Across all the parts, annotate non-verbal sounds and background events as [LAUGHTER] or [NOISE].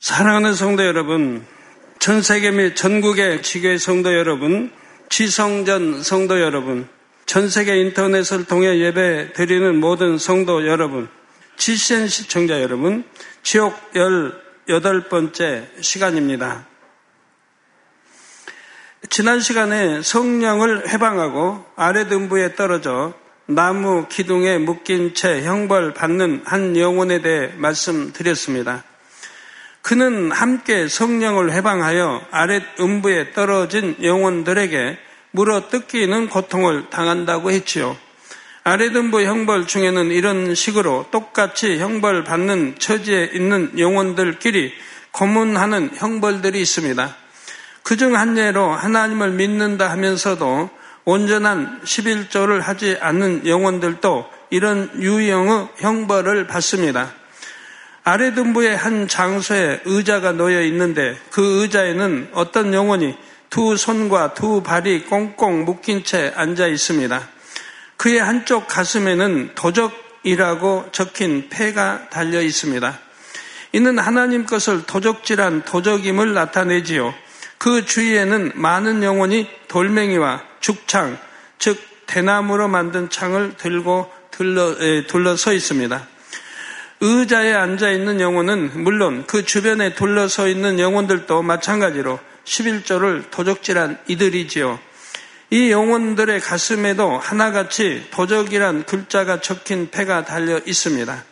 사랑하는 성도 여러분, 전 세계 및 전국의 지교의 성도 여러분, 지성전 성도 여러분, 전 세계 인터넷을 통해 예배 드리는 모든 성도 여러분, GCN 시청자 여러분, 지옥 18번째 시간입니다. 지난 시간에 성령을 해방하고 아래 등부에 떨어져 나무 기둥에 묶인 채 형벌 받는 한 영혼에 대해 말씀드렸습니다. 그는 함께 성령을 해방하여 아랫 음부에 떨어진 영혼들에게 물어 뜯기는 고통을 당한다고 했지요. 아랫 음부 형벌 중에는 이런 식으로 똑같이 형벌 받는 처지에 있는 영혼들끼리 고문하는 형벌들이 있습니다. 그 중 한 예로 하나님을 믿는다 하면서도 온전한 11조를 하지 않는 영혼들도 이런 유형의 형벌을 받습니다. 아래등부의 한 장소에 의자가 놓여 있는데 그 의자에는 어떤 영혼이 두 손과 두 발이 꽁꽁 묶인 채 앉아 있습니다. 그의 한쪽 가슴에는 도적이라고 적힌 패가 달려 있습니다. 이는 하나님 것을 도적질한 도적임을 나타내지요. 그 주위에는 많은 영혼이 돌멩이와 죽창, 즉 대나무로 만든 창을 들고 둘러, 둘러서 있습니다. 의자에 앉아 있는 영혼은 물론 그 주변에 둘러서 있는 영혼들도 마찬가지로 11조를 도적질한 이들이지요. 이 영혼들의 가슴에도 하나같이 도적이란 글자가 적힌 패가 달려 있습니다.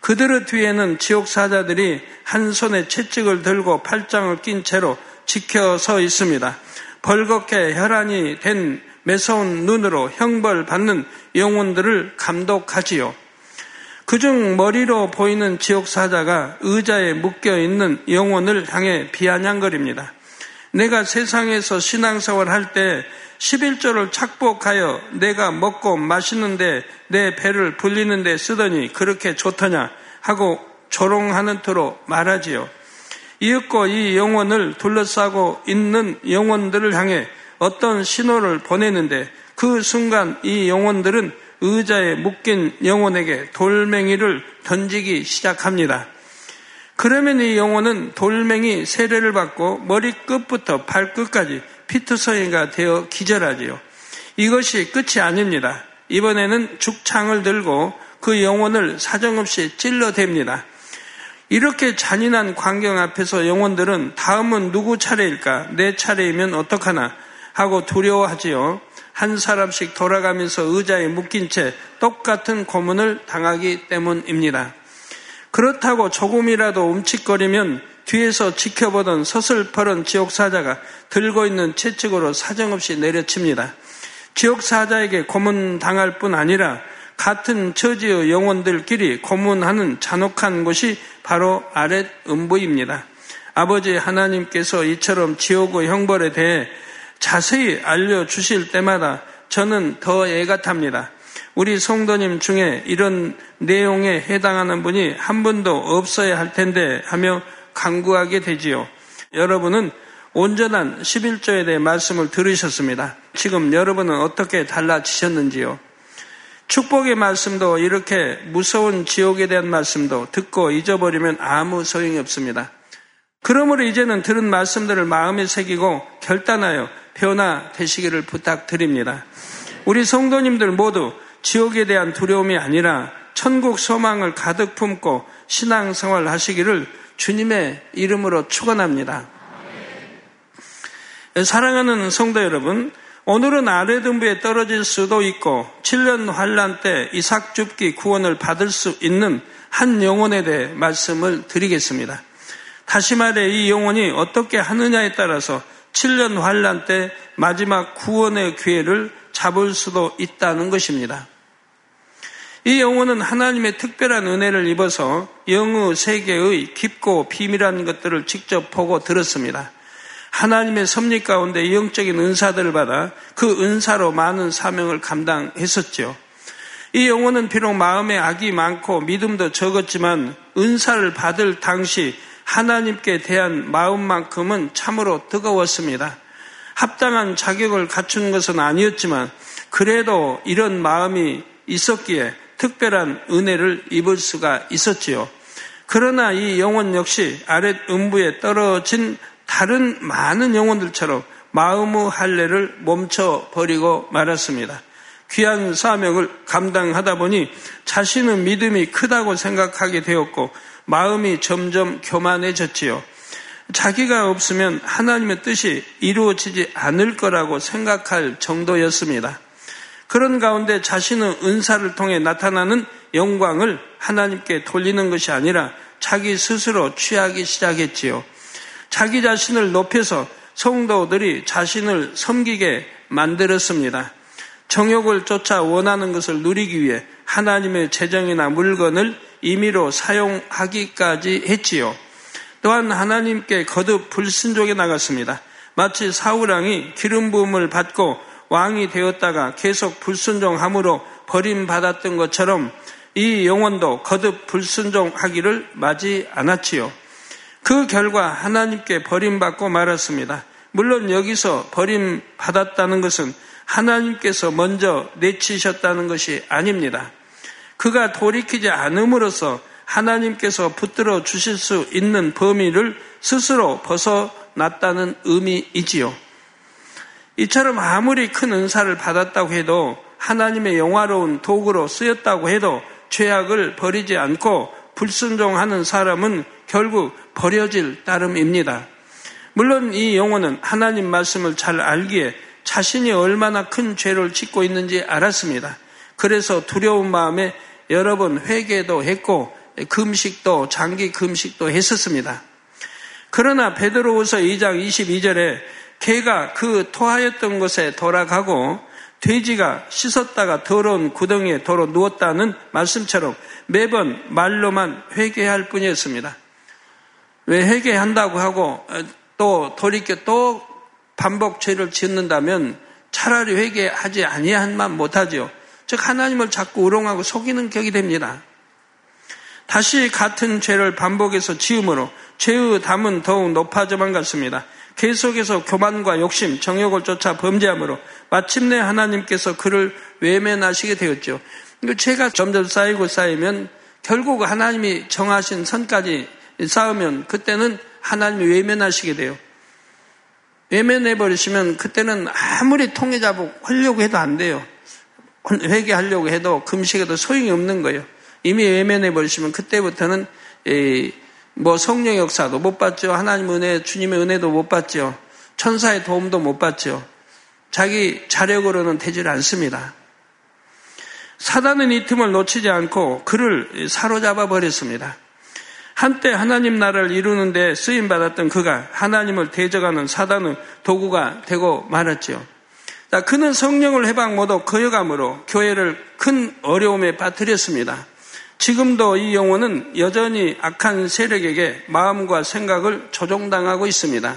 그들의 뒤에는 지옥 사자들이 한 손에 채찍을 들고 팔짱을 낀 채로 지켜서 있습니다. 벌겋게 혈안이 된 매서운 눈으로 형벌 받는 영혼들을 감독하지요. 그중 머리로 보이는 지옥 사자가 의자에 묶여 있는 영혼을 향해 비아냥거립니다. 내가 세상에서 신앙생활 할 때 11조를 착복하여 내가 먹고 마시는데 내 배를 불리는데 쓰더니 그렇게 좋더냐 하고 조롱하는 투로 말하지요. 이윽고 이 영혼을 둘러싸고 있는 영혼들을 향해 어떤 신호를 보내는데 그 순간 이 영혼들은 의자에 묶인 영혼에게 돌멩이를 던지기 시작합니다. 그러면 이 영혼은 돌멩이 세례를 받고 머리끝부터 발끝까지 피투성이가 되어 기절하지요. 이것이 끝이 아닙니다. 이번에는 죽창을 들고 그 영혼을 사정없이 찔러댑니다. 이렇게 잔인한 광경 앞에서 영혼들은 다음은 누구 차례일까? 내 차례이면 어떡하나? 하고 두려워하지요. 한 사람씩 돌아가면서 의자에 묶인 채 똑같은 고문을 당하기 때문입니다. 그렇다고 조금이라도 움찔거리면 뒤에서 지켜보던 서슬퍼런 지옥사자가 들고 있는 채찍으로 사정없이 내려칩니다. 지옥사자에게 고문 당할 뿐 아니라 같은 처지의 영혼들끼리 고문하는 잔혹한 곳이 바로 아랫 음부입니다. 아버지 하나님께서 이처럼 지옥의 형벌에 대해 자세히 알려주실 때마다 저는 더 애가 탑니다. 우리 성도님 중에 이런 내용에 해당하는 분이 한 분도 없어야 할 텐데 하며 강구하게 되지요. 여러분은 온전한 11조에 대해 말씀을 들으셨습니다. 지금 여러분은 어떻게 달라지셨는지요? 축복의 말씀도 이렇게 무서운 지옥에 대한 말씀도 듣고 잊어버리면 아무 소용이 없습니다. 그러므로 이제는 들은 말씀들을 마음에 새기고 결단하여 변화 되시기를 부탁드립니다. 우리 성도님들 모두 지옥에 대한 두려움이 아니라 천국 소망을 가득 품고 신앙생활 하시기를 주님의 이름으로 축원합니다. 사랑하는 성도 여러분, 오늘은 아래등부에 떨어질 수도 있고 7년 환란 때 이삭 줍기 구원을 받을 수 있는 한 영혼에 대해 말씀을 드리겠습니다. 다시 말해 이 영혼이 어떻게 하느냐에 따라서 7년 환란 때 마지막 구원의 기회를 잡을 수도 있다는 것입니다. 이 영혼은 하나님의 특별한 은혜를 입어서 영의 세계의 깊고 비밀한 것들을 직접 보고 들었습니다. 하나님의 섭리 가운데 영적인 은사들을 받아 그 은사로 많은 사명을 감당했었죠. 이 영혼은 비록 마음에 악이 많고 믿음도 적었지만 은사를 받을 당시 하나님께 대한 마음만큼은 참으로 뜨거웠습니다. 합당한 자격을 갖춘 것은 아니었지만 그래도 이런 마음이 있었기에 특별한 은혜를 입을 수가 있었지요. 그러나 이 영혼 역시 아랫 음부에 떨어진 다른 많은 영혼들처럼 마음의 할례를 멈춰 버리고 말았습니다. 귀한 사명을 감당하다 보니 자신의 믿음이 크다고 생각하게 되었고 마음이 점점 교만해졌지요. 자기가 없으면 하나님의 뜻이 이루어지지 않을 거라고 생각할 정도였습니다. 그런 가운데 자신의 은사를 통해 나타나는 영광을 하나님께 돌리는 것이 아니라 자기 스스로 취하기 시작했지요. 자기 자신을 높여서 성도들이 자신을 섬기게 만들었습니다. 정욕을 쫓아 원하는 것을 누리기 위해 하나님의 재정이나 물건을 임의로 사용하기까지 했지요. 또한 하나님께 거듭 불순종에 나갔습니다. 마치 사우랑이 기름 부음을 받고 왕이 되었다가 계속 불순종함으로 버림받았던 것처럼 이 영혼도 거듭 불순종하기를 맞이 않았지요. 그 결과 하나님께 버림받고 말았습니다. 물론 여기서 버림받았다는 것은 하나님께서 먼저 내치셨다는 것이 아닙니다. 그가 돌이키지 않음으로써 하나님께서 붙들어 주실 수 있는 범위를 스스로 벗어났다는 의미이지요. 이처럼 아무리 큰 은사를 받았다고 해도 하나님의 영화로운 도구로 쓰였다고 해도 죄악을 버리지 않고 불순종하는 사람은 결국 버려질 따름입니다. 물론 이 영혼은 하나님 말씀을 잘 알기에 자신이 얼마나 큰 죄를 짓고 있는지 알았습니다. 그래서 두려운 마음에 여러 번 회개도 했고 금식도 장기 금식도 했었습니다. 그러나 베드로후서 2장 22절에 개가 그 토하였던 곳에 돌아가고 돼지가 씻었다가 더러운 구덩이에 도로 누웠다는 말씀처럼 매번 말로만 회개할 뿐이었습니다. 왜 회개한다고 하고 또 돌이켜 또 반복 죄를 짓는다면 차라리 회개하지 아니한만 못하지요. 즉 하나님을 자꾸 우롱하고 속이는 격이 됩니다. 다시 같은 죄를 반복해서 지음으로 죄의 담은 더욱 높아져만 갔습니다. 계속해서 교만과 욕심, 정욕을 쫓아 범죄함으로 마침내 하나님께서 그를 외면하시게 되었죠. 죄가 점점 쌓이고 쌓이면 결국 하나님이 정하신 선까지 쌓으면 그때는 하나님이 외면하시게 돼요. 외면해 버리시면 그때는 아무리 통해 잡고 하려고 해도 안 돼요. 회개하려고 해도 금식에도 소용이 없는 거예요. 이미 외면해 버리시면 그때부터는 뭐 성령 역사도 못 받죠. 하나님 은혜, 주님의 은혜도 못 받죠. 천사의 도움도 못 받죠. 자기 자력으로는 되질 않습니다. 사단은 이 틈을 놓치지 않고 그를 사로잡아 버렸습니다. 한때 하나님 나라를 이루는데 쓰임 받았던 그가 하나님을 대적하는 사단의 도구가 되고 말았 죠. 그는 성령을 해방 모두 거여감으로 교회를 큰 어려움에 빠뜨렸습니다. 지금도 이 영혼은 여전히 악한 세력에게 마음과 생각을 조종당하고 있습니다.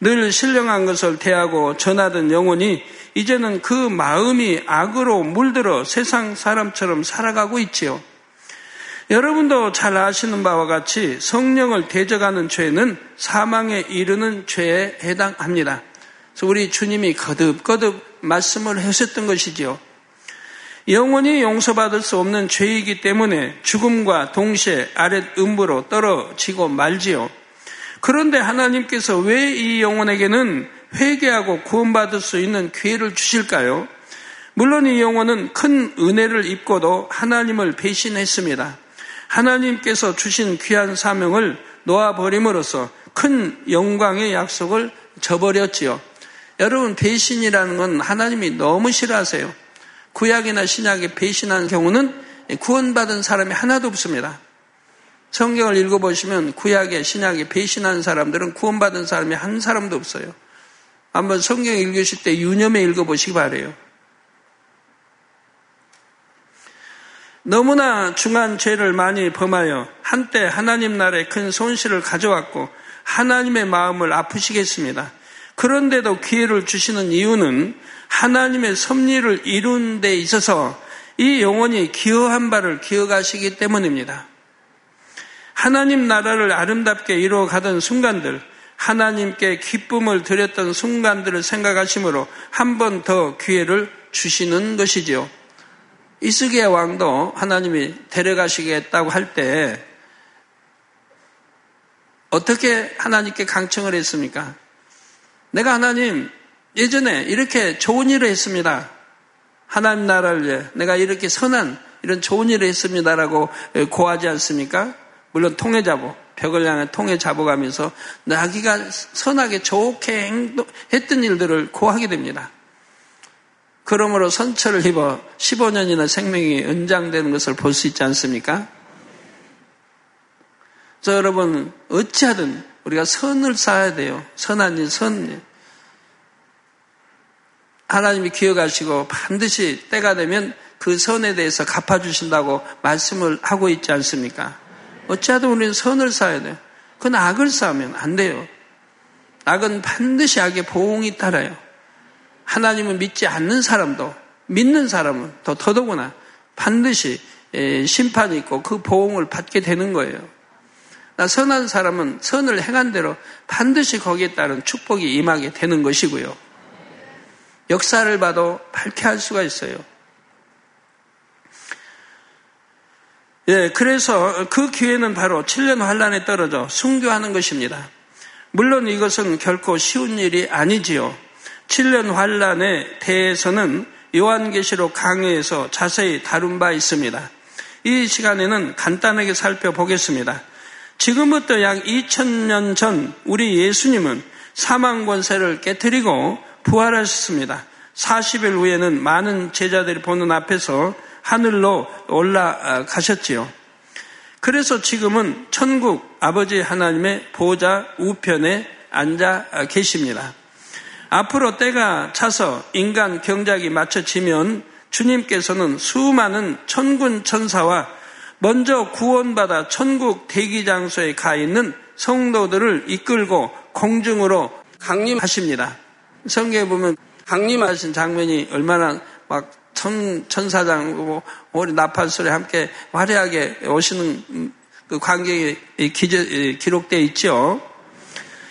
늘 신령한 것을 대하고 전하던 영혼이 이제는 그 마음이 악으로 물들어 세상 사람처럼 살아가고 있지요. 여러분도 잘 아시는 바와 같이 성령을 대적하는 죄는 사망에 이르는 죄에 해당합니다. 그래서 우리 주님이 거듭거듭 말씀을 하셨던 것이지요. 영원히 용서받을 수 없는 죄이기 때문에 죽음과 동시에 아랫 음부로 떨어지고 말지요. 그런데 하나님께서 왜 이 영혼에게는 회개하고 구원받을 수 있는 기회를 주실까요? 물론 이 영혼은 큰 은혜를 입고도 하나님을 배신했습니다. 하나님께서 주신 귀한 사명을 놓아버림으로써 큰 영광의 약속을 저버렸지요. 여러분, 배신이라는 건 하나님이 너무 싫어하세요. 구약이나 신약에 배신한 경우는 구원받은 사람이 하나도 없습니다. 성경을 읽어보시면 구약에 신약에 배신한 사람들은 구원받은 사람이 한 사람도 없어요. 한번 성경 읽으실 때 유념해 읽어보시기 바래요. 너무나 중한 죄를 많이 범하여 한때 하나님 나라에 큰 손실을 가져왔고 하나님의 마음을 아프시겠습니다. 그런데도 기회를 주시는 이유는 하나님의 섭리를 이룬 데 있어서 이 영혼이 기여한 바를 기억하시기 때문입니다. 하나님 나라를 아름답게 이루어 가던 순간들, 하나님께 기쁨을 드렸던 순간들을 생각하시므로 한 번 더 기회를 주시는 것이지요. 이스기야 왕도 하나님이 데려가시겠다고 할 때 어떻게 하나님께 강청을 했습니까? 내가 하나님 예전에 이렇게 좋은 일을 했습니다. 하나님 나라를 위해 내가 이렇게 선한 이런 좋은 일을 했습니다라고 고하지 않습니까? 물론 통해 잡어 벽을 향해 통해 잡아가면서 나기가 선하게 좋게 행동, 했던 일들을 고하게 됩니다. 그러므로 선처를 입어 15년이나 생명이 연장되는 것을 볼 수 있지 않습니까? 저 여러분 어찌하든 우리가 선을 쌓아야 돼요. 선한 일, 선 일. 하나님이 기억하시고 반드시 때가 되면 그 선에 대해서 갚아주신다고 말씀을 하고 있지 않습니까? 어찌하든 우리는 선을 쌓아야 돼요. 그건 악을 쌓으면 안 돼요. 악은 반드시 악의 보응이 따라요. 하나님을 믿지 않는 사람도 믿는 사람은 더 더더구나 반드시 심판이 있고 그 보응을 받게 되는 거예요. 선한 사람은 선을 행한 대로 반드시 거기에 따른 축복이 임하게 되는 것이고요. 역사를 봐도 밝게 할 수가 있어요. 예, 그래서 그 기회는 바로 7년 환란에 떨어져 순교하는 것입니다. 물론 이것은 결코 쉬운 일이 아니지요. 7년 환란에 대해서는 요한계시록 강의에서 자세히 다룬 바 있습니다. 이 시간에는 간단하게 살펴보겠습니다. 지금부터 약 2000년 전 우리 예수님은 사망 권세를 깨뜨리고 부활하셨습니다. 40일 후에는 많은 제자들이 보는 앞에서 하늘로 올라가셨지요. 그래서 지금은 천국 아버지 하나님의 보좌 우편에 앉아 계십니다. 앞으로 때가 차서 인간 경작이 맞춰지면 주님께서는 수많은 천군 천사와 먼저 구원받아 천국 대기장소에 가 있는 성도들을 이끌고 공중으로 강림하십니다. 성경에 보면 강림하신 장면이 얼마나 막 천, 천사장, 뭐, 우리 나팔소리 함께 화려하게 오시는 그 광경이 기록되어 있죠.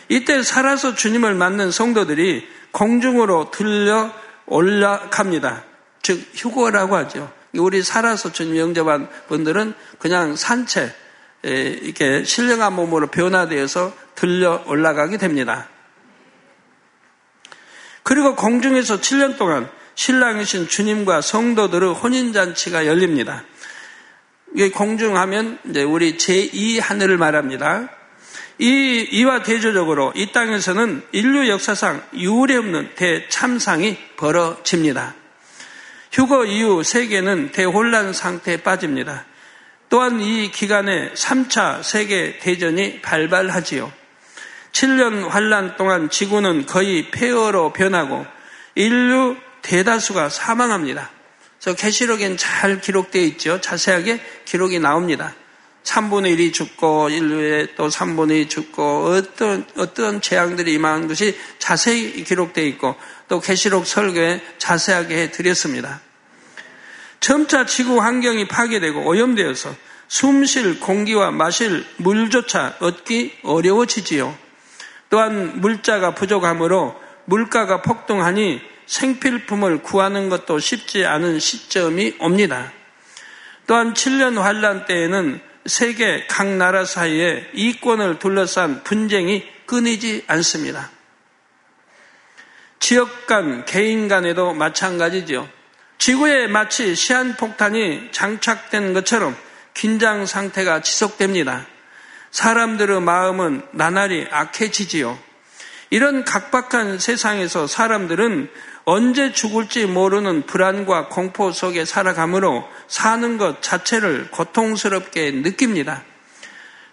이때 살아서 주님을 만난 성도들이 공중으로 들려 올라갑니다. 즉, 휴거라고 하죠. 우리 살아서 주님 영접한 분들은 그냥 산채, 이렇게 신령한 몸으로 변화되어서 들려 올라가게 됩니다. 그리고 공중에서 7년 동안 신랑이신 주님과 성도들의 혼인잔치가 열립니다. 이게 공중하면 이제 우리 제2 하늘을 말합니다. 이, 이와 대조적으로 이 땅에서는 인류 역사상 유례 없는 대참상이 벌어집니다. 휴거 이후 세계는 대혼란 상태에 빠집니다. 또한 이 기간에 3차 세계 대전이 발발하지요. 7년 환란 동안 지구는 거의 폐허로 변하고 인류 대다수가 사망합니다. 그래서 계시록엔 잘 기록되어 있죠. 자세하게 기록이 나옵니다. 3분의 1이 죽고 인류의 또 3분의 2이 죽고 어떤 어떤 재앙들이 임하는 것이 자세히 기록되어 있고 또 계시록 설교에 자세하게 해 드렸습니다. 점차 지구 환경이 파괴되고 오염되어서 숨쉴 공기와 마실 물조차 얻기 어려워지지요. 또한 물자가 부족하므로 물가가 폭등하니 생필품을 구하는 것도 쉽지 않은 시점이 옵니다. 또한 7년 환란 때에는 세계 각 나라 사이에 이권을 둘러싼 분쟁이 끊이지 않습니다. 지역 간, 개인 간에도 마찬가지죠. 지구에 마치 시한폭탄이 장착된 것처럼 긴장 상태가 지속됩니다. 사람들의 마음은 나날이 악해지지요. 이런 각박한 세상에서 사람들은 언제 죽을지 모르는 불안과 공포 속에 살아가므로 사는 것 자체를 고통스럽게 느낍니다.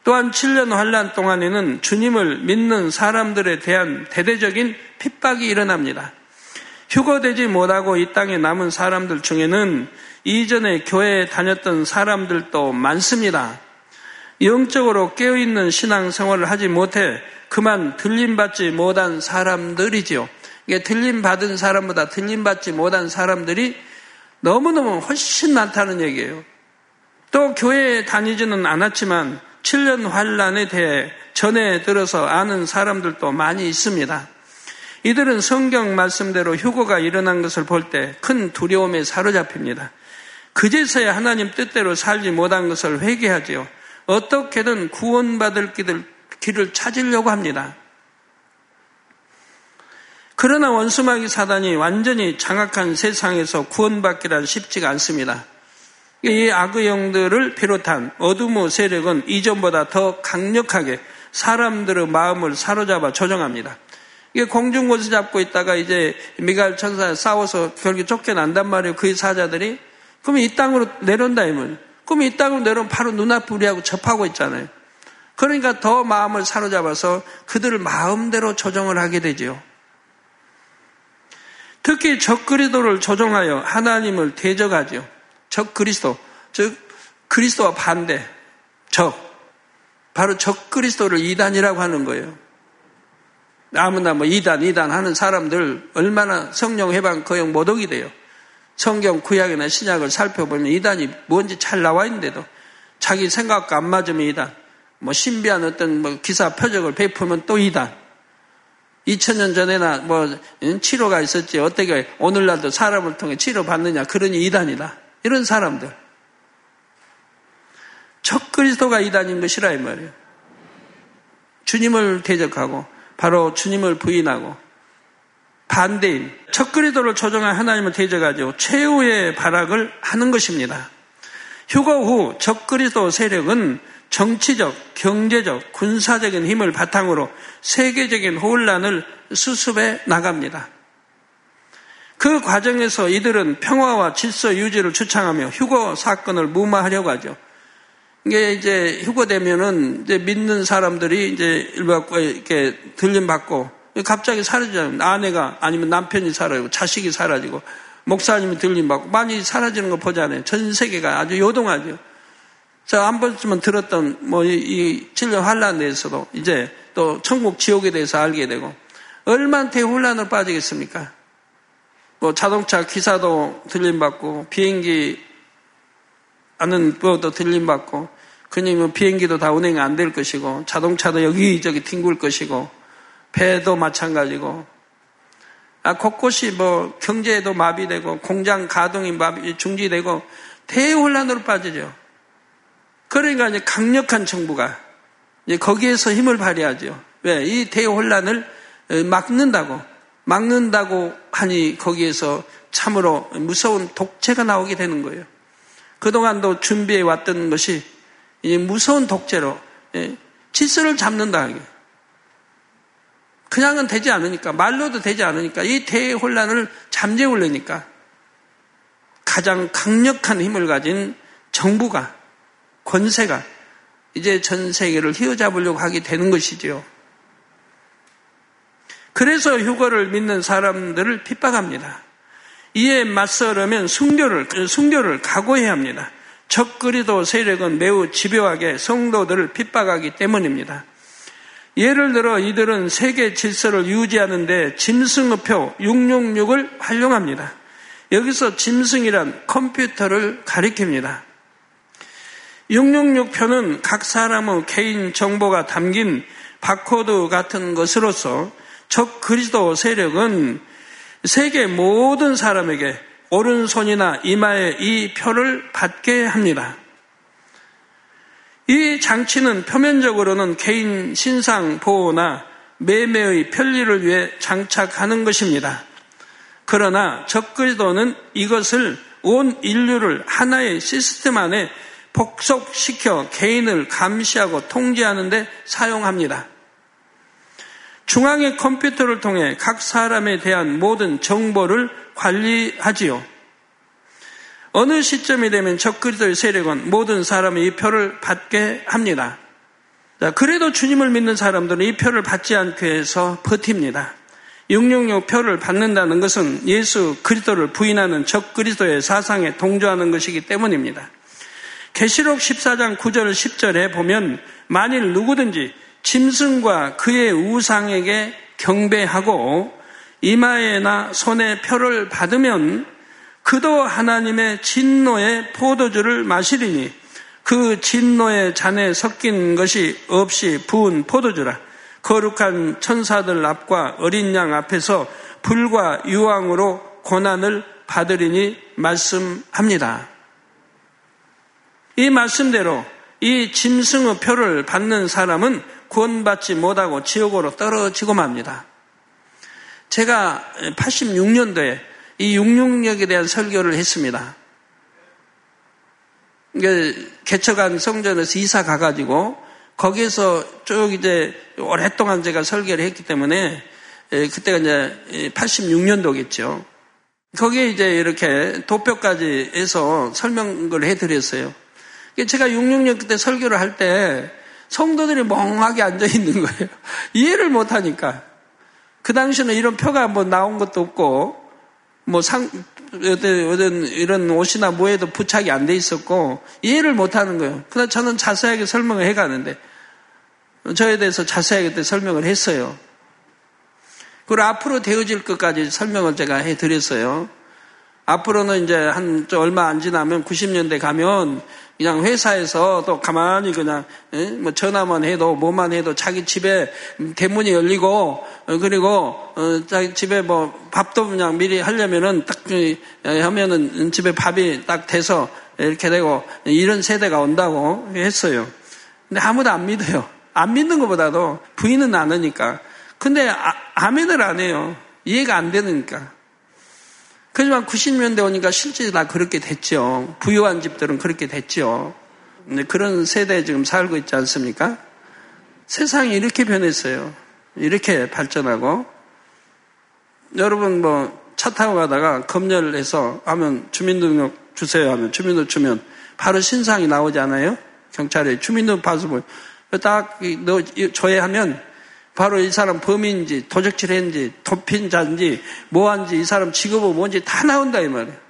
또한 7년 환란 동안에는 주님을 믿는 사람들에 대한 대대적인 핍박이 일어납니다. 휴거되지 못하고 이 땅에 남은 사람들 중에는 이전에 교회에 다녔던 사람들도 많습니다. 영적으로 깨어있는 신앙생활을 하지 못해 그만 들림받지 못한 사람들이지요. 이게 들림 받은 사람보다 들림 받지 못한 사람들이 너무너무 훨씬 많다는 얘기예요. 또 교회에 다니지는 않았지만 7년 환란에 대해 전에 들어서 아는 사람들도 많이 있습니다. 이들은 성경 말씀대로 휴거가 일어난 것을 볼 때 큰 두려움에 사로잡힙니다. 그제서야 하나님 뜻대로 살지 못한 것을 회개하지요. 어떻게든 구원받을 길을 찾으려고 합니다. 그러나 원수마귀 사단이 완전히 장악한 세상에서 구원받기란 쉽지가 않습니다. 이 악의 영들을 비롯한 어둠의 세력은 이전보다 더 강력하게 사람들의 마음을 사로잡아 조정합니다. 이게 공중곳을 잡고 있다가 이제 미갈 천사 싸워서 결국 쫓겨난단 말이에요. 그 사자들이. 그럼 이 땅으로 내려온다 이면. 그럼 이 땅으로 내려오면 바로 눈앞에 우리하고 접하고 있잖아요. 그러니까 더 마음을 사로잡아서 그들을 마음대로 조정을 하게 되지요. 특히 적그리스도를 조종하여 하나님을 대적하죠. 적그리스도, 즉 그리스도와 반대, 적. 바로 적그리스도를 이단이라고 하는 거예요. 아무나 뭐 이단, 이단 하는 사람들 얼마나 성령 해방 거역 모독이 돼요. 성경 구약이나 신약을 살펴보면 이단이 뭔지 잘 나와 있는데도 자기 생각과 안 맞으면 이단, 뭐 신비한 어떤 뭐 기사 표적을 베푸면 또 이단, 2000년 전에나 뭐 치료가 있었지 어떻게 오늘날도 사람을 통해 치료 받느냐 그러니 이단이다. 이런 사람들. 첫 그리스도가 이단인 것이라 이 말이에요. 주님을 대적하고 바로 주님을 부인하고 반대인 첫 그리스도를 조종한 하나님을 대적하죠. 최후의 발악을 하는 것입니다. 휴거 후 적 그리스도 세력은 정치적, 경제적, 군사적인 힘을 바탕으로 세계적인 혼란을 수습해 나갑니다. 그 과정에서 이들은 평화와 질서 유지를 주창하며 휴거 사건을 무마하려고 하죠. 이게 이제 휴거되면은 이제 믿는 사람들이 이제 일받고 이렇게 들림받고 갑자기 사라지잖아요. 아내가 아니면 남편이 사라지고 자식이 사라지고 목사님이 들림받고 많이 사라지는 거 보잖아요. 전 세계가 아주 요동하죠. 제가 한 번쯤은 들었던 뭐이 7년 환란에 대해서도 이제 또 천국 지옥에 대해서 알게 되고 얼마나 대혼란을 빠지겠습니까? 뭐 자동차 기사도 들림받고 비행기 아는 것도 들림받고 그님은 비행기도 다 운행 안될 것이고 자동차도 여기저기 튕굴 것이고 배도 마찬가지고 아, 곳곳이 뭐 경제에도 마비되고 공장 가동이 마비 중지되고 대혼란으로 빠지죠. 그러니까 이제 강력한 정부가 이제 거기에서 힘을 발휘하죠. 왜? 이 대혼란을 막는다고, 막는다고 하니 거기에서 참으로 무서운 독재가 나오게 되는 거예요. 그동안도 준비해 왔던 것이 이제 무서운 독재로 질서를 잡는다. 그냥은 되지 않으니까, 말로도 되지 않으니까, 이 대혼란을 잠재우려니까 가장 강력한 힘을 가진 정부가 권세가 이제 전 세계를 휘어잡으려고 하게 되는 것이지요. 그래서 휴거를 믿는 사람들을 핍박합니다. 이에 맞서려면 순교를, 순교를 각오해야 합니다. 적그리도 세력은 매우 집요하게 성도들을 핍박하기 때문입니다. 예를 들어 이들은 세계 질서를 유지하는데 짐승의표 666을 활용합니다. 여기서 짐승이란 컴퓨터를 가리킵니다. 666표는 각 사람의 개인 정보가 담긴 바코드 같은 것으로서 적 그리스도 세력은 세계 모든 사람에게 오른손이나 이마에 이 표를 받게 합니다. 이 장치는 표면적으로는 개인 신상 보호나 매매의 편리를 위해 장착하는 것입니다. 그러나 적그리도는 이것을 온 인류를 하나의 시스템 안에 복속시켜 개인을 감시하고 통제하는데 사용합니다. 중앙의 컴퓨터를 통해 각 사람에 대한 모든 정보를 관리하지요. 어느 시점이 되면 적그리스도의 세력은 모든 사람의 이 표를 받게 합니다. 그래도 주님을 믿는 사람들은 이 표를 받지 않기 위해서 버팁니다. 666 표를 받는다는 것은 예수 그리스도를 부인하는 적그리스도의 사상에 동조하는 것이기 때문입니다. 계시록 14장 9절 10절에 보면 만일 누구든지 짐승과 그의 우상에게 경배하고 이마에나 손에 표를 받으면 그도 하나님의 진노의 포도주를 마시리니 그 진노의 잔에 섞인 것이 없이 부은 포도주라 거룩한 천사들 앞과 어린 양 앞에서 불과 유황으로 고난을 받으리니 말씀합니다. 이 말씀대로 이 짐승의 표를 받는 사람은 구원받지 못하고 지옥으로 떨어지고 맙니다. 제가 86년도에 이 육육력에 대한 설교를 했습니다. 개척한 성전에서 이사 가가지고 거기에서 쭉 이제 오랫동안 제가 설계를 했기 때문에 그때가 이제 86년도겠죠. 거기에 이제 이렇게 도표까지 해서 설명을 해드렸어요. 제가 666 그때 설교를 할 때 성도들이 멍하게 앉아 있는 거예요. [LAUGHS] 이해를 못 하니까. 그 당시에는 이런 표가 뭐 나온 것도 없고, 뭐 상, 어떤 이런 옷이나 뭐에도 부착이 안 돼 있었고, 이해를 못 하는 거예요. 그러나 저는 자세하게 설명을 해 가는데, 저에 대해서 자세하게 그때 설명을 했어요. 그리고 앞으로 되어질 것까지 설명을 제가 해 드렸어요. 앞으로는 이제 한 얼마 안 지나면 90년대 가면 그냥 회사에서 또 가만히 그냥 뭐 전화만 해도 뭐만 해도 자기 집에 대문이 열리고 어, 그리고 어, 자기 집에 뭐 밥도 그냥 미리 하려면은 딱 하면은 집에 밥이 딱 돼서 이렇게 되고 이런 세대가 온다고 했어요. 근데 아무도 안 믿어요. 안 믿는 것보다도 부인은 않으니까. 근데 아, 아멘을 안 해요. 이해가 안 되니까. 하지만 90년대 오니까 실제 다 그렇게 됐죠. 부유한 집들은 그렇게 됐죠. 그런 세대에 지금 살고 있지 않습니까? 세상이 이렇게 변했어요. 이렇게 발전하고. 여러분 뭐 차 타고 가다가 검열해서 하면 주민등록 주세요 하면 주민등록 주면 바로 신상이 나오지 않아요? 경찰에 주민등록 봐서 뭐 딱너 조회하면 바로 이 사람 범인인지 도적질했는지 도핀 자인지 뭐한지 이 사람 직업은 뭔지 다 나온다 이 말이에요.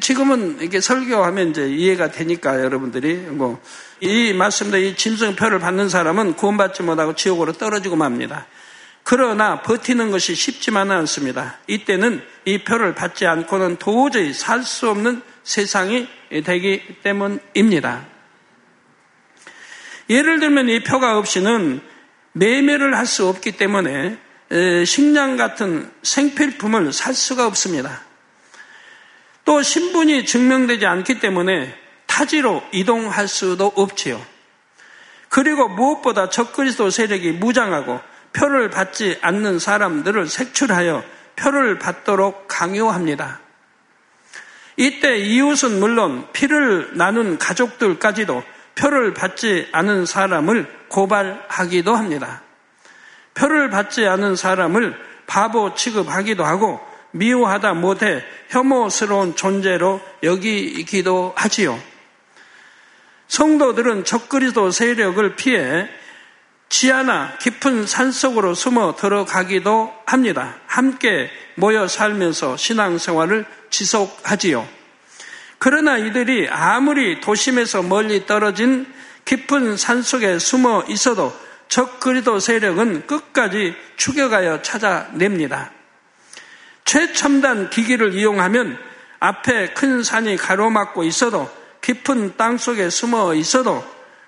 지금은 이렇게 설교하면 이제 이해가 되니까 여러분들이 뭐 이 말씀도 이 짐승표를 받는 사람은 구원받지 못하고 지옥으로 떨어지고 맙니다. 그러나 버티는 것이 쉽지만은 않습니다. 이때는 이 표를 받지 않고는 도저히 살 수 없는 세상이 되기 때문입니다. 예를 들면 이 표가 없이는 매매를 할 수 없기 때문에 식량 같은 생필품을 살 수가 없습니다. 또 신분이 증명되지 않기 때문에 타지로 이동할 수도 없지요. 그리고 무엇보다 적그리스도 세력이 무장하고 표를 받지 않는 사람들을 색출하여 표를 받도록 강요합니다. 이때 이웃은 물론 피를 나눈 가족들까지도 표를 받지 않은 사람을 고발하기도 합니다. 표를 받지 않은 사람을 바보 취급하기도 하고 미워하다 못해 혐오스러운 존재로 여기기도 하지요. 성도들은 적그리스도 세력을 피해 지하나 깊은 산속으로 숨어 들어가기도 합니다. 함께 모여 살면서 신앙생활을 지속하지요. 그러나 이들이 아무리 도심에서 멀리 떨어진 깊은 산 속에 숨어 있어도 적그리도 세력은 끝까지 추격하여 찾아냅니다. 최첨단 기기를 이용하면 앞에 큰 산이 가로막고 있어도 깊은 땅 속에 숨어 있어도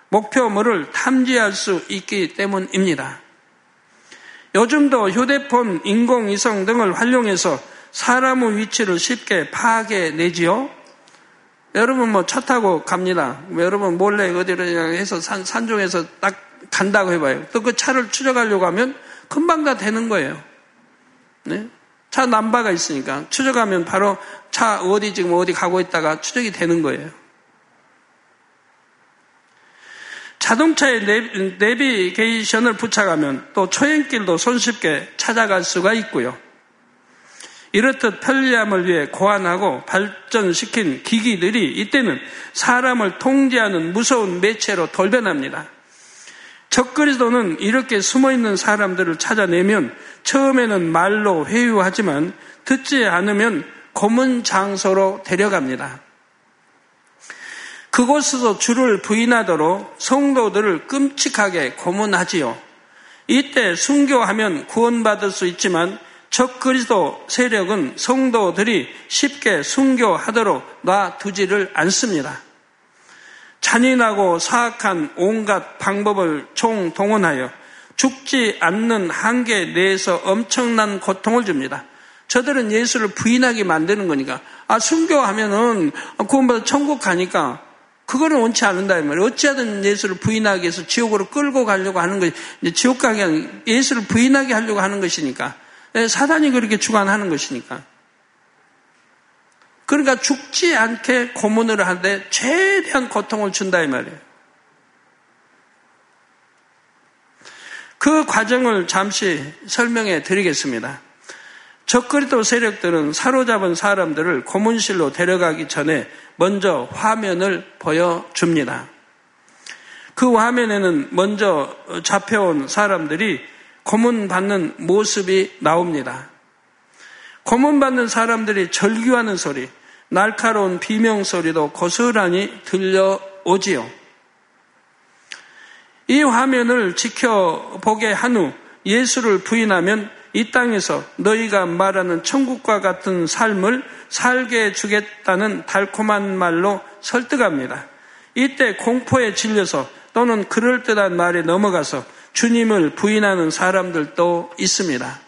목표물을 탐지할 수 있기 때문입니다. 요즘도 휴대폰, 인공위성 등을 활용해서 사람의 위치를 쉽게 파악해내지요. 여러분 뭐 차 타고 갑니다. 뭐 여러분 몰래 어디로 해서 산, 산중에서 딱 간다고 해봐요. 또 그 차를 추적하려고 하면 금방 다 되는 거예요. 네? 차 남바가 있으니까 추적하면 바로 차 어디 지금 어디 가고 있다가 추적이 되는 거예요. 자동차에 내비게이션을 부착하면 또 초행길도 손쉽게 찾아갈 수가 있고요. 이렇듯 편리함을 위해 고안하고 발전시킨 기기들이 이때는 사람을 통제하는 무서운 매체로 돌변합니다. 적그리스도는 이렇게 숨어 있는 사람들을 찾아내면 처음에는 말로 회유하지만 듣지 않으면 고문 장소로 데려갑니다. 그곳에서 주를 부인하도록 성도들을 끔찍하게 고문하지요. 이때 순교하면 구원받을 수 있지만 적그리스도 세력은 성도들이 쉽게 순교하도록 놔두지를 않습니다. 잔인하고 사악한 온갖 방법을 총동원하여 죽지 않는 한계 내에서 엄청난 고통을 줍니다. 저들은 예수를 부인하게 만드는 거니까 아 순교하면은 구원받아 천국 가니까 그거는 원치 않는다 이 말이에요. 어찌하든 예수를 부인하기 위해서 지옥으로 끌고 가려고 하는 것이 지옥 가게 예수를 부인하게 하려고 하는 것이니까 예, 사단이 그렇게 주관하는 것이니까. 그러니까 죽지 않게 고문을 하되 최대한 고통을 준다 이 말이에요. 그 과정을 잠시 설명해 드리겠습니다. 적그리도 세력들은 사로잡은 사람들을 고문실로 데려가기 전에 먼저 화면을 보여줍니다. 그 화면에는 먼저 잡혀온 사람들이 고문받는 모습이 나옵니다. 고문받는 사람들이 절규하는 소리, 날카로운 비명 소리도 고스란히 들려오지요. 이 화면을 지켜보게 한 후 예수를 부인하면 이 땅에서 너희가 말하는 천국과 같은 삶을 살게 해주겠다는 달콤한 말로 설득합니다. 이때 공포에 질려서 또는 그럴듯한 말에 넘어가서 주님을 부인하는 사람들도 있습니다.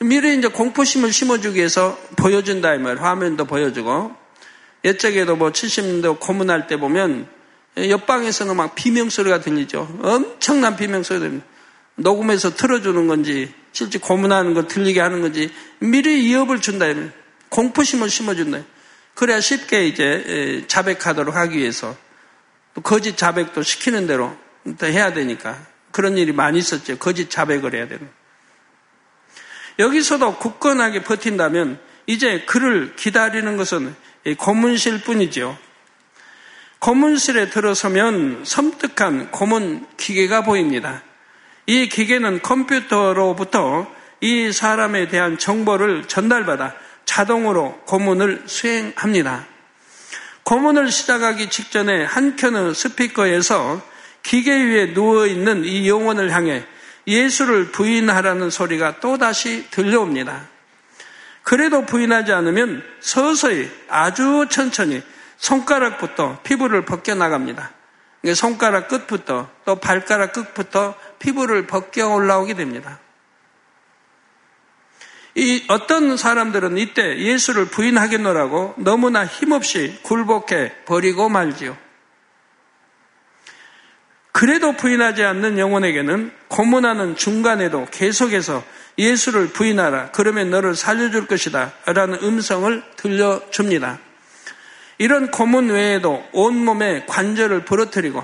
미리 이제 공포심을 심어주기 위해서 보여준다 이 말, 화면도 보여주고 옛적에도 뭐 70년대 고문할 때 보면 옆방에서는 막 비명소리가 들리죠. 엄청난 비명소리 들립니다. 녹음해서 틀어주는 건지 실제 고문하는 거 들리게 하는 건지 미리 위협을 준다. 공포심을 심어준다. 그래야 쉽게 이제 자백하도록 하기 위해서 또 거짓 자백도 시키는 대로 해야 되니까 그런 일이 많이 있었죠. 거짓 자백을 해야 되는. 여기서도 굳건하게 버틴다면 이제 그를 기다리는 것은 고문실 뿐이지요. 고문실에 들어서면 섬뜩한 고문 기계가 보입니다. 이 기계는 컴퓨터로부터 이 사람에 대한 정보를 전달받아 자동으로 고문을 수행합니다. 고문을 시작하기 직전에 한 켠의 스피커에서 기계 위에 누워있는 이 영혼을 향해 예수를 부인하라는 소리가 또다시 들려옵니다. 그래도 부인하지 않으면 서서히 아주 천천히 손가락부터 피부를 벗겨나갑니다. 손가락 끝부터 또 발가락 끝부터 피부를 벗겨 올라오게 됩니다. 이 어떤 사람들은 이때 예수를 부인하겠노라고 너무나 힘없이 굴복해 버리고 말지요. 그래도 부인하지 않는 영혼에게는 고문하는 중간에도 계속해서 예수를 부인하라. 그러면 너를 살려줄 것이다. 라는 음성을 들려줍니다. 이런 고문 외에도 온몸에 관절을 부러뜨리고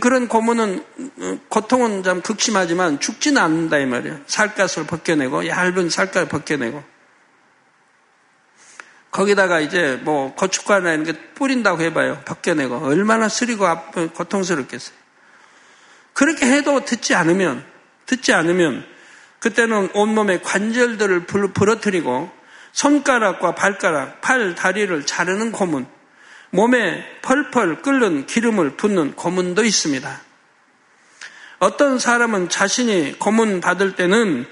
그런 고문은 어, 고통은 좀 극심하지만 죽지는 않는다 이 말이에요. 살갗을 벗겨내고 얇은 살갗을 벗겨내고 거기다가 이제 뭐 고춧가루나 이런 게 뿌린다고 해봐요. 벗겨내고 얼마나 쓰리고 고통스럽겠어요. 그렇게 해도 듣지 않으면 듣지 않으면 그때는 온몸의 관절들을 부러뜨리고 손가락과 발가락, 팔, 다리를 자르는 고문 몸에 펄펄 끓는 기름을 붓는 고문도 있습니다. 어떤 사람은 자신이 고문 받을 때는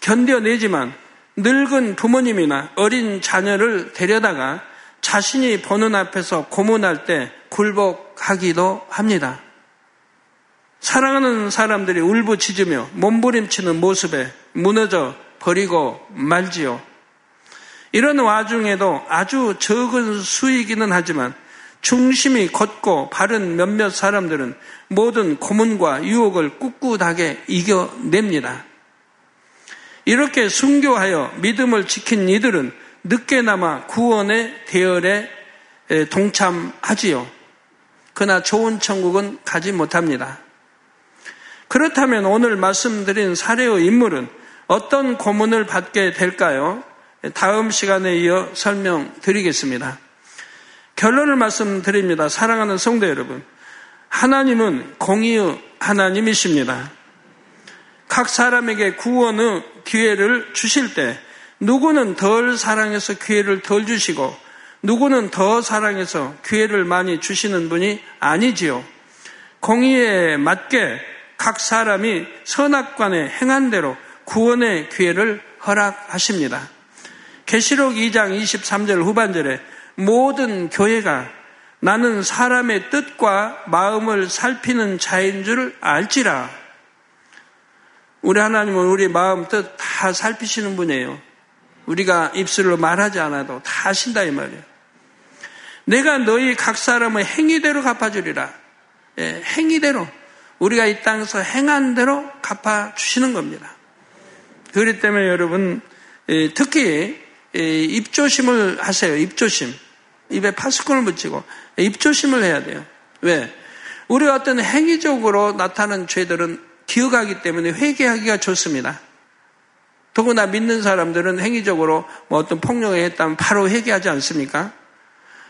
견뎌내지만 늙은 부모님이나 어린 자녀를 데려다가 자신이 보는 앞에서 고문할 때 굴복하기도 합니다. 사랑하는 사람들이 울부짖으며 몸부림치는 모습에 무너져 버리고 말지요. 이런 와중에도 아주 적은 수이기는 하지만 중심이 걷고 바른 몇몇 사람들은 모든 고문과 유혹을 꿋꿋하게 이겨냅니다. 이렇게 순교하여 믿음을 지킨 이들은 늦게나마 구원의 대열에 동참하지요. 그러나 좋은 천국은 가지 못합니다. 그렇다면 오늘 말씀드린 사례의 인물은 어떤 고문을 받게 될까요? 다음 시간에 이어 설명드리겠습니다. 결론을 말씀드립니다. 사랑하는 성도 여러분. 하나님은 공의의 하나님이십니다. 각 사람에게 구원의 기회를 주실 때 누구는 덜 사랑해서 기회를 덜 주시고 누구는 더 사랑해서 기회를 많이 주시는 분이 아니지요. 공의에 맞게 각 사람이 선악관에 행한 대로 구원의 기회를 허락하십니다. 계시록 2장 23절 후반절에 모든 교회가 나는 사람의 뜻과 마음을 살피는 자인 줄 알지라. 우리 하나님은 우리 마음 뜻 다 살피시는 분이에요. 우리가 입술로 말하지 않아도 다 아신다 이 말이에요. 내가 너희 각 사람의 행위대로 갚아주리라. 예, 행위대로 우리가 이 땅에서 행한 대로 갚아 주시는 겁니다. 그렇기 때문에 여러분 예, 특히 예, 입조심을 하세요. 입조심. 입에 파스콘을 붙이고 입조심을 해야 돼요. 왜? 우리가 어떤 행위적으로 나타나는 죄들은 기억하기 때문에 회개하기가 좋습니다. 더구나 믿는 사람들은 행위적으로 뭐 어떤 폭력을 했다면 바로 회개하지 않습니까?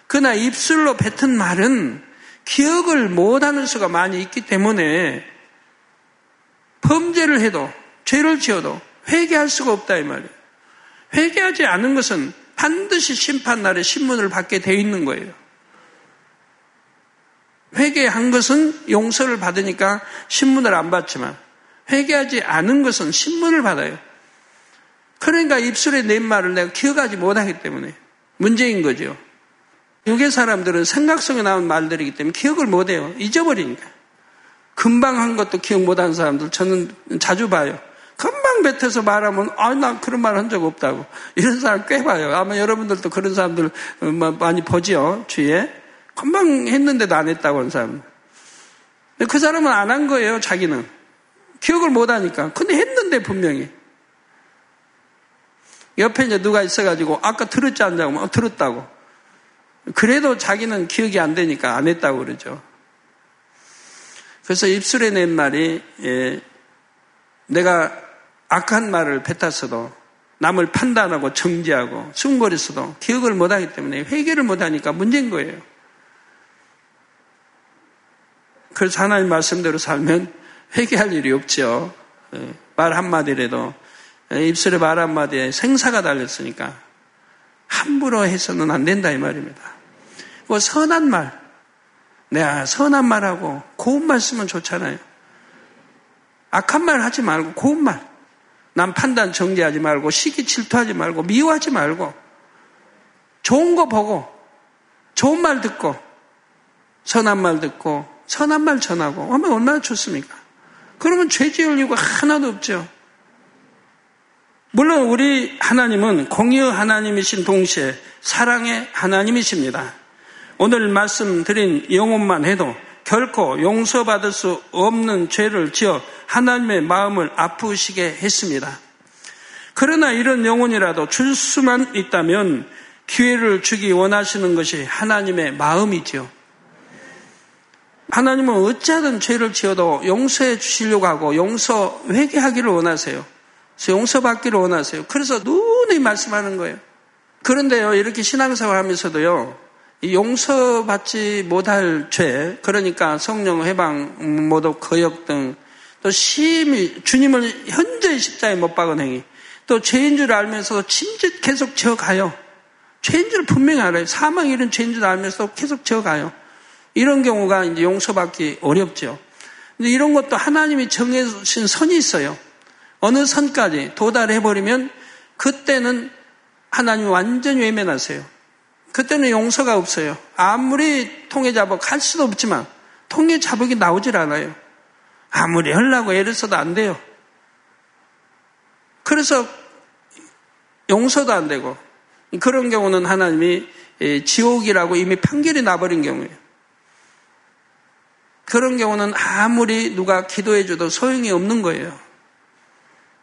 그러나 입술로 뱉은 말은 기억을 못하는 수가 많이 있기 때문에 범죄를 해도 죄를 지어도 회개할 수가 없다 이 말이에요. 회개하지 않은 것은 반드시 심판날에 신문을 받게 돼 있는 거예요. 회개한 것은 용서를 받으니까 신문을 안 받지만 회개하지 않은 것은 신문을 받아요. 그러니까 입술에 낸 말을 내가 기억하지 못하기 때문에 문제인 거죠. 육의 사람들은 생각 속에 나온 말들이기 때문에 기억을 못해요. 잊어버리니까. 금방 한 것도 기억 못하는 사람들 저는 자주 봐요. 금방 뱉어서 말하면 아 나 그런 말 한 적 없다고 이런 사람 꽤 봐요. 아마 여러분들도 그런 사람들 어, 뭐 많이 보지요 주위에 금방 했는데도 안 했다고 하는 사람. 그 사람은 안 한 거예요 자기는 기억을 못 하니까. 근데 했는데 분명히. 옆에 이제 누가 있어가지고 아까 들었지 않냐고 어, 들었다고. 그래도 자기는 기억이 안 되니까 안 했다고 그러죠. 그래서 입술에 낸 말이 예, 내가 악한 말을 뱉었어도 남을 판단하고 정지하고 숨거렸어도 기억을 못 하기 때문에 회개를 못 하니까 문제인 거예요. 그래서 하나님 말씀대로 살면 회개할 일이 없죠. 예, 말 한마디라도 예, 입술에 말 한마디에 생사가 달렸으니까 함부로 해서는 안 된다 이 말입니다. 뭐 선한 말, 내가 선한 말하고 고운 말 쓰면 좋잖아요. 악한 말 하지 말고 고운 말. 남 판단 정지하지 말고 시기 질투하지 말고 미워하지 말고 좋은 거 보고 좋은 말 듣고 선한 말 듣고 선한 말 전하고 하면 얼마나 좋습니까? 그러면 죄 지을 이유가 하나도 없죠. 물론 우리 하나님은 공의의 하나님이신 동시에 사랑의 하나님이십니다. 오늘 말씀드린 영혼만 해도 결코 용서받을 수 없는 죄를 지어 하나님의 마음을 아프시게 했습니다. 그러나 이런 영혼이라도 줄 수만 있다면 기회를 주기 원하시는 것이 하나님의 마음이지요. 하나님은 어찌하든 죄를 지어도 용서해 주시려고 하고 용서 회개하기를 원하세요. 용서받기를 원하세요. 그래서 눈이 말씀하는 거예요. 그런데요, 이렇게 신앙생활 하면서도요, 용서받지 못할 죄, 그러니까 성령 해방, 모독, 거역 등, 또 심히 주님을 현저히 십자에 못 박은 행위, 또 죄인 줄 알면서도 진짓 계속 지어가요. 죄인 줄 분명히 알아요. 사망 이런 죄인 줄 알면서도 계속 지어가요. 이런 경우가 이제 용서받기 어렵죠. 근데 이런 것도 하나님이 정해주신 선이 있어요. 어느 선까지 도달해버리면 그때는 하나님 완전히 외면하세요. 그때는 용서가 없어요. 아무리 통해 자복 할 수도 없지만 통해 자복이 나오질 않아요. 아무리 하려고 애를 써도 안 돼요. 그래서 용서도 안 되고 그런 경우는 하나님이 지옥이라고 이미 판결이 나버린 경우예요. 그런 경우는 아무리 누가 기도해줘도 소용이 없는 거예요.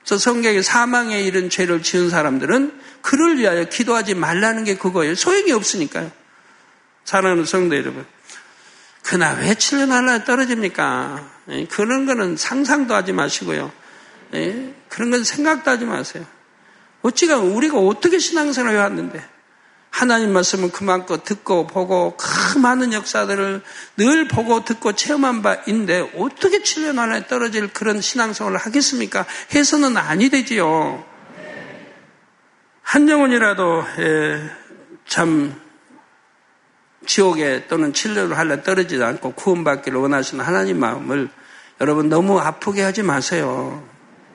그래서 성경에 사망에 이른 죄를 지은 사람들은 그를 위하여 기도하지 말라는 게 그거예요. 소용이 없으니까요. 사랑하는 성도 여러분. 그나 왜 7년 하나 떨어집니까? 예, 그런 거는 상상도 하지 마시고요. 예, 그런 건 생각도 하지 마세요. 어찌가 우리가 어떻게 신앙생활을 해왔는데 하나님 말씀은 그만큼 듣고 보고 그 많은 역사들을 늘 보고 듣고 체험한 바인데 어떻게 7년 안에 떨어질 그런 신앙생활을 하겠습니까? 해서는 아니 되지요. 한 영혼이라도 예, 참 지옥에 또는 7년을 할래 떨어지지 않고 구원받기를 원하시는 하나님 마음을 여러분 너무 아프게 하지 마세요.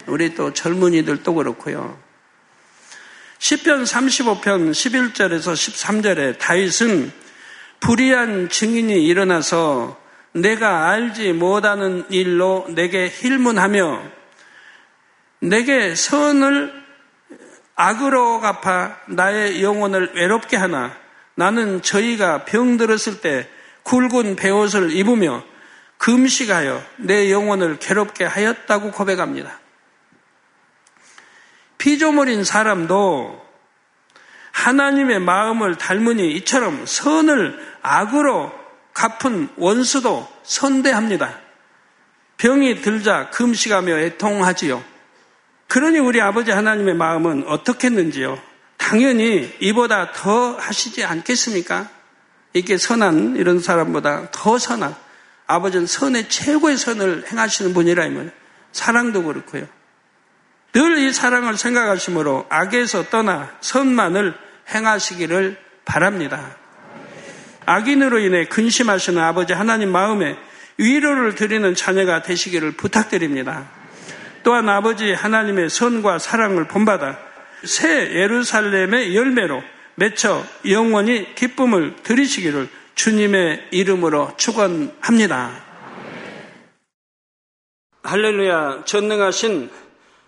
우리 또 젊은이들도 그렇고요. 10편 35편 11절에서 13절에 다윗은 불의한 증인이 일어나서 내가 알지 못하는 일로 내게 힐문하며 내게 선을 악으로 갚아 나의 영혼을 외롭게 하나 나는 저희가 병들었을 때 굵은 베옷을 입으며 금식하여 내 영혼을 괴롭게 하였다고 고백합니다. 피조물인 사람도 하나님의 마음을 닮으니 이처럼 선을 악으로 갚은 원수도 선대합니다. 병이 들자 금식하며 애통하지요. 그러니 우리 아버지 하나님의 마음은 어떻겠는지요? 당연히 이보다 더 하시지 않겠습니까? 이렇게 선한 이런 사람보다 더 선한 아버지는 선의 최고의 선을 행하시는 분이라 면 사랑도 그렇고요. 늘 이 사랑을 생각하시므로 악에서 떠나 선만을 행하시기를 바랍니다. 악인으로 인해 근심하시는 아버지 하나님 마음에 위로를 드리는 자녀가 되시기를 부탁드립니다. 또한 아버지 하나님의 선과 사랑을 본받아 새 예루살렘의 열매로 맺혀 영원히 기쁨을 드리시기를 주님의 이름으로 축원합니다. 할렐루야 전능하신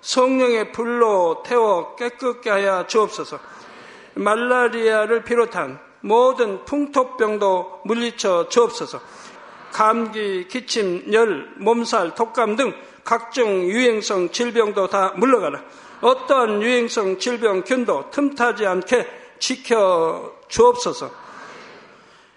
성령의 불로 태워 깨끗게 하여 주옵소서. 말라리아를 비롯한 모든 풍토병도 물리쳐 주옵소서. 감기, 기침, 열, 몸살, 독감 등 각종 유행성 질병도 다 물러가라. 어떠한 유행성 질병 균도 틈타지 않게 지켜 주옵소서.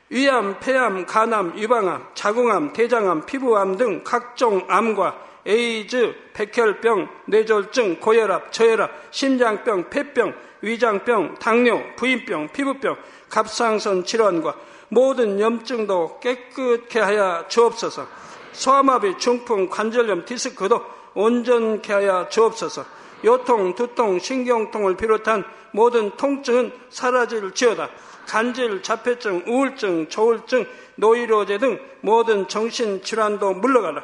위암, 폐암, 간암, 유방암, 자궁암, 대장암, 피부암 등 각종 암과 에이즈, 백혈병, 뇌졸중, 고혈압, 저혈압, 심장병, 폐병, 위장병, 당뇨, 부인병, 피부병, 갑상선 질환과 모든 염증도 깨끗게 하여 주옵소서. 소아마비, 중풍, 관절염, 디스크도 온전케 하여 주옵소서. 요통, 두통, 신경통을 비롯한 모든 통증은 사라질지어다. 간질, 자폐증, 우울증, 조울증, 노이로제 등 모든 정신질환도 물러가라.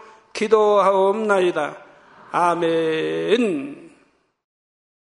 기도하옵나이다. 아멘.